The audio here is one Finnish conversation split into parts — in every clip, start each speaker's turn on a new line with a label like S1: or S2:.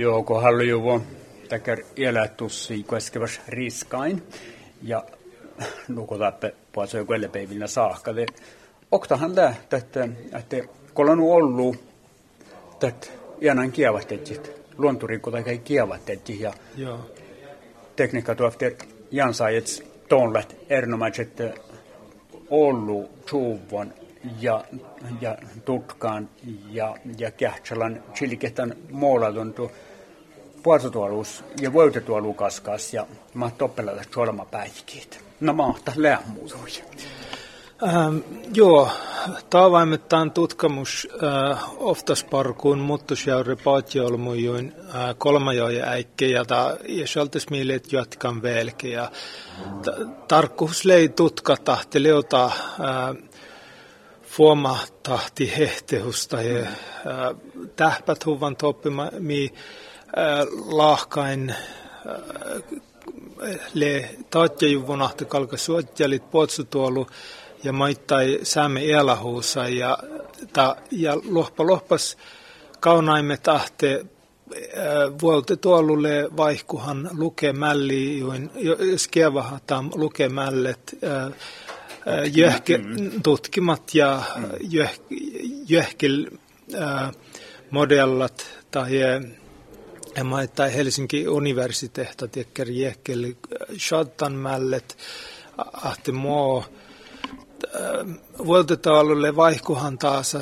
S1: Joo, kun hallujuvo täkär elätussi keskevas riskain. Ja nukutappe puhutaan kuellepäivinä saakka. Oktahan tämä, että, että kun on ollut että ianan kievatetjit, luonturikko tai kievatetjit ja tekniikka tuotte jansaajat tuolle erinomaisesti ollut tuuvon ja, ja tutkaan ja, ja kähtsälan chiliketan puoltotuolus ja voitetuolu kaskas ja mä toppelata solma päikiit. No mahta lämmuutuja.
S2: Ähm, joo, taavaimettaan tutkamus äh, oftasparkuun muttusjauri paatjoulmujuin äh, kolmajoja äikke ja, ta, mieleet jatkan velke. Ja ta, tarkkuus lei tutka tahti leuta äh, fuoma tahti hehtehusta ja äh, tähpät huvan toppima mi äh, lahkain äh, le taatjajuvunahti kalka suotjalit potsutuolu ja maittai säämme elähuussa ja, ta, ja lohpa lohpas kaunaimme tahte vuolte tuolulle vaihkuhan lukemälli, join skevahatam lukemället jöhke, tutkimat. ja jöhkel modellat tai ja maittai Helsinki universiteetta tekker jähkel shottan mället ahti moo vuotetaululle vaihkuhan taas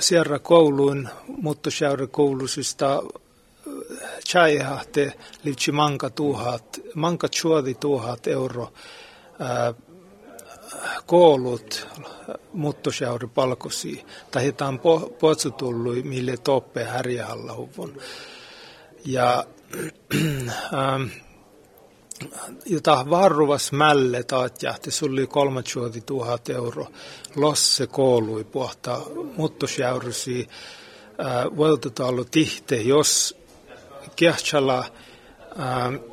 S2: Sierra kouluun, mutta Sierra koulusista chaiahte livci manka tuhat, manka tuhat euro koulut muttosjauri palkosi, tai hitaan potsutului, mille toppe härjähalla huvun. Ja ähm, jota varruvas mälle taat jähti sulli 30 000 euro losse koolui pohta muuttusjäyrysi äh, voitetaan ollut tihte, jos kehtsala äh,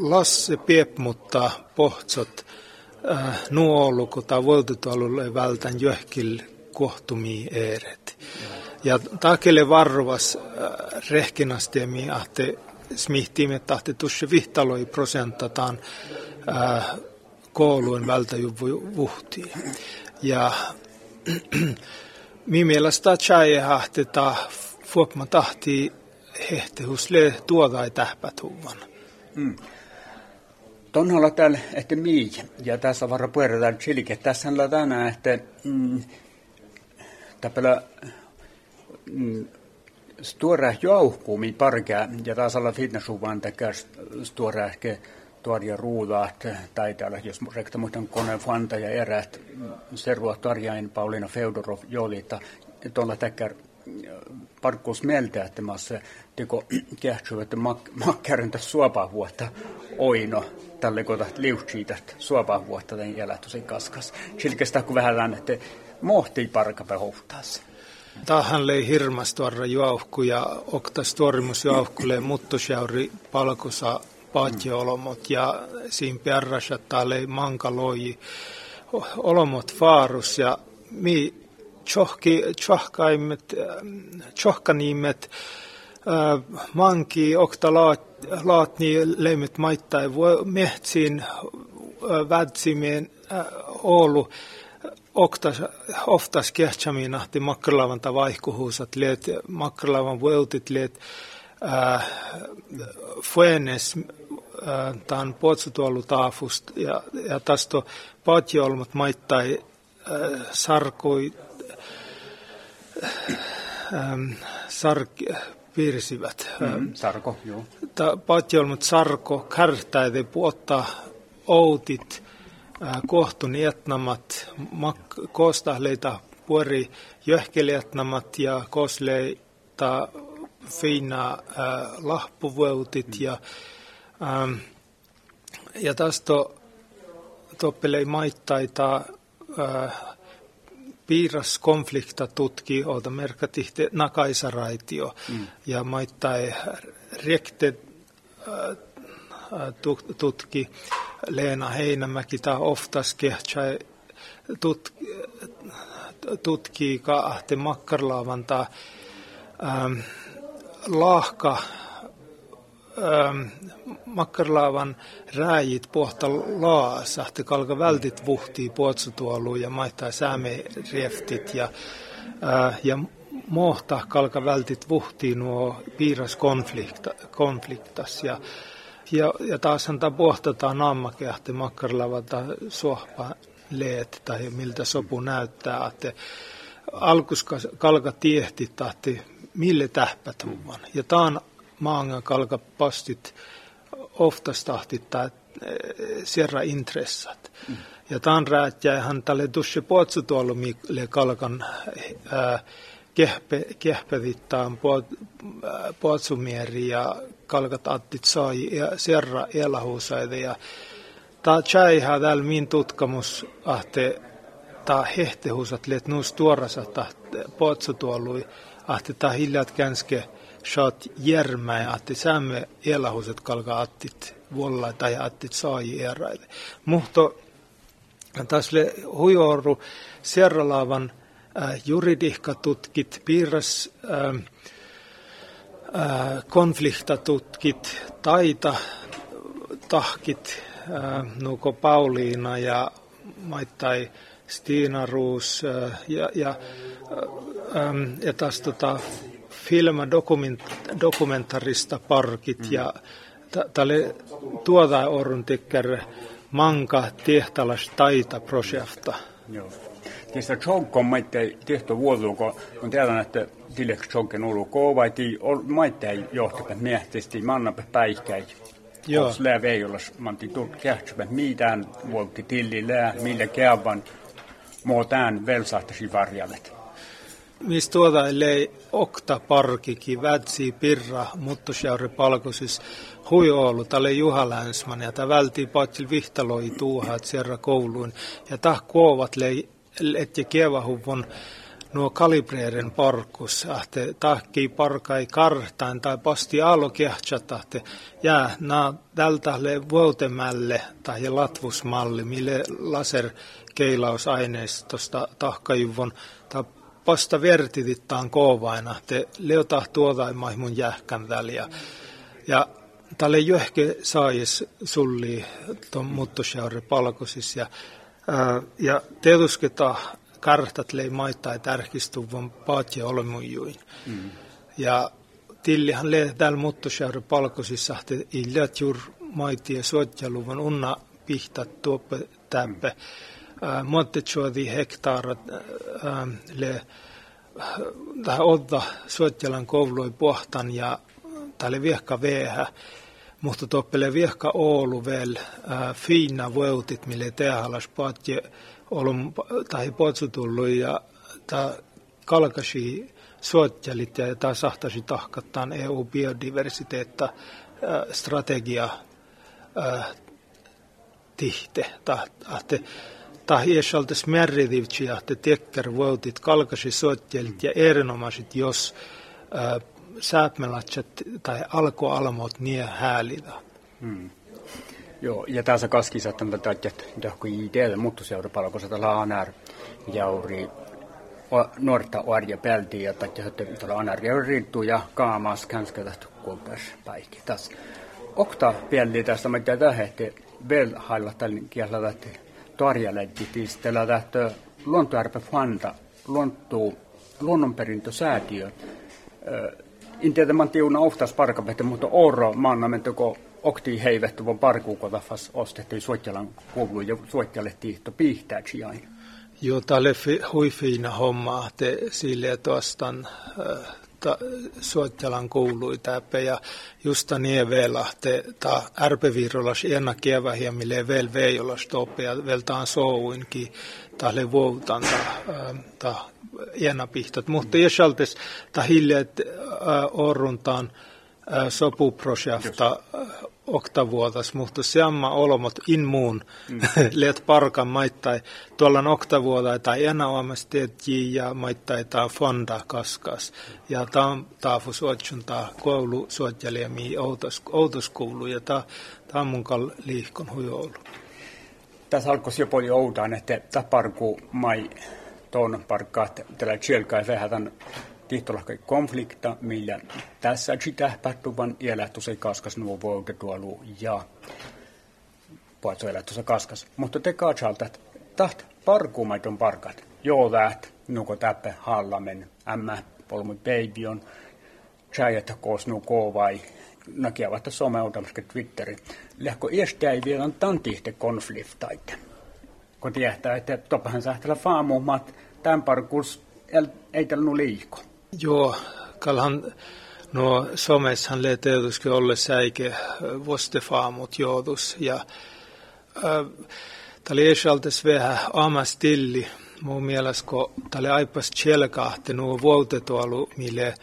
S2: Lasse Piep, mutta pohtsot äh, nuolu, tämä voitetaan vältän johkil kohtumii eeret. Ja takele varruvas äh, rehkinastemi, että smihtiimme tahti tuossa vihtaloi prosentataan ää, koulujen vältäjuvui vuhtiin. Ja minun mielestä tjäjä hahteta fuopma tahti hehtehusle tuodai tähpätuvan. Mm.
S1: Tonhalla täällä, että mii, ja tässä varra puhutaan chilike. Tässä on tänään, että mm, täpälä mm, stora jouhkuumi parkea ja taas olla fitnessuvan tekee stora ehkä tuoria ruudaat tai täällä, jos rekta muistan kone Fanta ja erät Servoa Tarjain, Pauliina Feudorov, Jolita, tuolla tekee parkkuus mieltä, että mä se teko kähtsyy, että makkäryntä suopaa vuotta oino tälle kota liuhtsiita suopaa vuotta tämän jälät tosi kaskas. Silkestä kun vähän että mohtii parkapä hohtaassa.
S2: Tähän lei hirmastuarra juauhku ja oktas tuorimus juauhkulle muttosjauri palkosa patjoolomot ja siinä perrassa lei mankaloi olomot faarus ja mi tjohki, tjohkaimet, tjohkaniimet, manki okta laat, laatni leimet maittai mehtsin vädsimien Oulu oktas, oftas kehtsämiin ahti makkalavan ta vaihkuhuusat liet, makkalavan vueltit liet, äh, fuenes äh, tämän puotsutuolu taafust ja, ja tästä patjolmat maittai äh, sarkoi ähm, sark, piirsivät.
S1: Mm, sarko, joo.
S2: Patjolmat sarko kärtäide puottaa outit, kohtun etnamat, koostahleita puori jöhkelietnamat ja kosleita fina äh, lahpuvuutit mm. ja, ähm, ja tästä toppelei maittaita äh, piiras konflikta tutki, olta merkatihte nakaisaraitio mm. ja maittai rekte äh, tutki Leena Heinämäki tai oftas kehtsai tut, tutkii kaahte makkarlaavan tai ähm, lahka makkarlaavan rääjit pohta laasahti kalka vältit vuhtii puotsutuolu ja maittaa sääme rieftit ja, äh, ja mohta kalka vältit vuhtii nuo piiras konflikta, konfliktas ja ja, ja taas tämä pohtataan naammakeahti makkarlavata suohpa leet tai miltä sopu näyttää, että alkus kalka tiehti tahti mille tähpät huvan. Ja taan maanga kalka pastit oftas tahti tai eh, sierra intressat. Mm. Ja taan räätjä hän tälle tuossa puotsu tuolla mille kalkan ää, eh, kehpe, kehpevittaan puotsumieri ja kalkat attit sai ja serra elahuusaide ja ta tjäiha täällä min tutkamus ahte ta hehtehusat let nuus tuorasa ta puotsutuolui ahte ta hiljat känske saat järmä ahte säämme elahuset kalka attit volla tai attit sai eraide. Muhto tasle hujoru serralaavan äh, juridihkatutkit piirras äh, konfliktatutkit, taita, tahkit, nuko Pauliina ja maittai Stina Ruus ja, ja, ja taas tota, filma dokument, dokumentarista parkit mm. ja tälle tuota orun tikkär manka tehtalas taita projekta.
S1: Joo. Tässä Chonko maitte tehty vuotuuko, kun tiedän, että tileks Chonken ulu vai ti maitte johtavat miehtisti mannape päihkäi. Joo. Lää veijolas manti tult kähtsupä mitään vuotti tilli lää, millä käyvan muotaan velsahtasi varjalet.
S2: Mistä tuota ellei okta parkiki, vätsi, pirra, muttusjauri palkosis, hui ollut tälle Juha Länsman, ja tämä vältii patsil vihtaloi tuuhat sierra kouluun, ja tah kuovat lei että kievahuvon nuo kalibreeren parkus, ahte tahki parkai kartaan tai pasti alo kehtsatahte jää na tältälle vuotemälle tai latvusmalli, mille laser keilausaineistosta tahkajuvon tai pasta vertitittaan koovaina, te leota tuotaimaimun jähkän väliä. Ja tälle johke saajis sulli tuon muutosjauri palkosis ja ja tietysti kartat lei maittaa tärkistuvan paatja olemujuin. Mm. Ja tillihan le täällä muuttosäärä palkosissa, että illat jur maiti ja suotjaluvan unna pihta tuoppe täppä. Mm. Monte tjuodi hektaarat le tähän odda suotjalan koului pohtan ja tälle viehka veehä. Mutta toppele viehka Oulu vel äh, fina veutit, mille tehalas patje olum tai potsutullu ja ta kalkasi suotjalit ja ta sahtasi tahkattaan EU-biodiversiteetta äh, strategia äh, tihte. Ta iäsaltes märridivtsi ja te tekker veutit kalkasi suotjalit ja erinomaiset, jos äh, sääpmelatset tai alkoalmot nie häälitä. Hmm.
S1: Joo, ja tässä kaski saattaa tätä, että kun idealla muuttuseura palko sitä laanar jauri nuorta orja pelti ja että tuolla anar riittuu ja kaamas kanske tästä kultas paikki. Tässä okta pelti tästä mä tiedän, että vel hailla tällä kielellä että torjalle tällä tästä luontoarpe fanda luonto luonnonperintösäätiö inte man tiuna oftas parkapehte, mutta oro maannamentoko okti heivettu von parkuukodafas ostettiin suotjalan kuulu ja suotjalettiin to piihtääksi aina.
S2: Joo, tämä oli hui fiina homma, että sille tuostan äh, ta, suotjalan kuului täpä ja justa nievellä, että ta ärpevirolas ena kevähiä, mille vel veijolas toppe ja vel taan souinkin, tälle vuotan ta, äh, ta ena pihtat. Mutta jos altis ta hiljet äh, orruntaan sopuprojekta oktavuotas, mutta samma olomot inmuun mm. let parkan maittai tuolla oktavuota tai enää omasteetji ja maittai taa fonda kaskas. Ja tämä taafu suotsun taa koulu outos, outoskoulu ja tämä on mun kal liikon hujoulu.
S1: Tässä alkoi jo paljon outaan, että tämä parku mai tuon parkkaa tällä tjölkää vähän tihtolahkai konflikta, millä tässä sitä päättyvän elähtu se kaskas nuo tuolu ja elähtu se kaskas. Mutta te kaatsalta, taht parkuumaiton parkat, joo väät, nuko täppä hallamen, ämmä, polmu baby on, tjäjät koos nuko vai näkevät someutamassa Twitteri. Lähkö iästä ei vielä on tantihte konfliktaita. Kun tietää, että toppahan sähtellä faamumat, tämän parkuus ei tällä liiko.
S2: Joo, kalhan no somessahan lee tietysti olle säike vostefaamut joudus ja äh, Tämä oli vähän amastilli. Mun mielestä, kun tämä oli aipas tjelkahti, nuo vuotetuolu, mille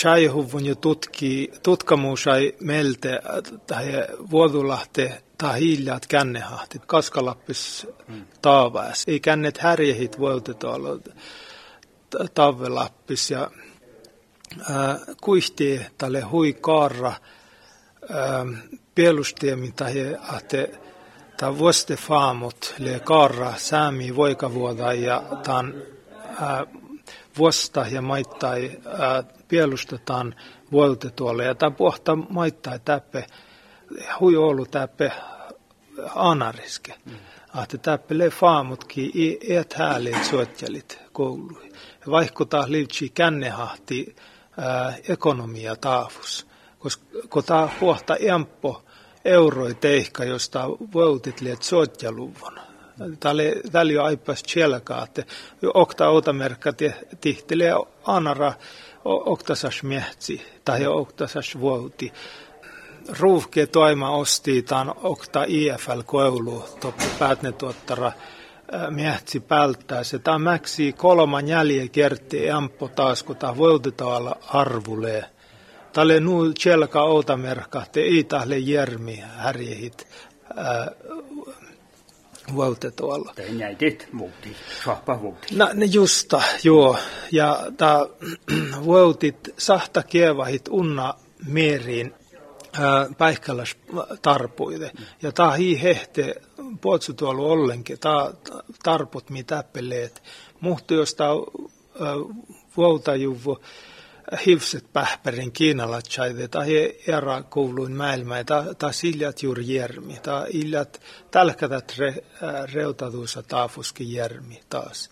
S2: Tjäihuvun jo tutki, tutkamuus sai melte tai vuodulahte tai hiljat kännehahti. Kaskalappis mm. taavaas. Ei kännet härjehit vuotetuolu tavvelappis ja kuihti tälle hui kaara pielustiemi tai ahte ta vuoste faamut le kaara säämi voikavuoda ja tan vuosta ja maittai äh, pielustetaan vuotetuolle ja tämä pohta maittai täppe hui ollut täppe anariske. Mm. Ahte täppe le faamutki i et hääliin suotjalit koului. Vaikka taas liitsi kännehahti ekonomia taafus. Koska tämä huohta emppo euroi teihka, josta voitit liet suotjaluvun. Tämä oli aipas tjelkaa, että okta otamerkka tihtelee anara oktasas miehtsi tai oktasas vuoti. Ruuhke toima osti tämän okta IFL-koulu, toppi päätnetuottara miehtsi päältää. Se tämä mäksi kolman jälje kerti ampo taas, kun tämä voutitoalla arvulee. Tälle nu tjelka otamerkka, te ei tahle järmi härjehit valtetoalla.
S1: Tai näitet muutti, sahpa muutti.
S2: No, ne justa, joo. Ja ta vuotit sahta kievahit unna meriin päihkäläs tarpuide. Ja ta hi hehte puolsu tuolla ollenkin, ta tarput mi täppeleet. Muhtu josta vuoltajuvu hivset pähpärin kiinalatsaide, tai era kuuluin maailma, ta, ta siljat juuri järmi, ta iljat tälkätät re, reutaduusa taafuski järmi taas.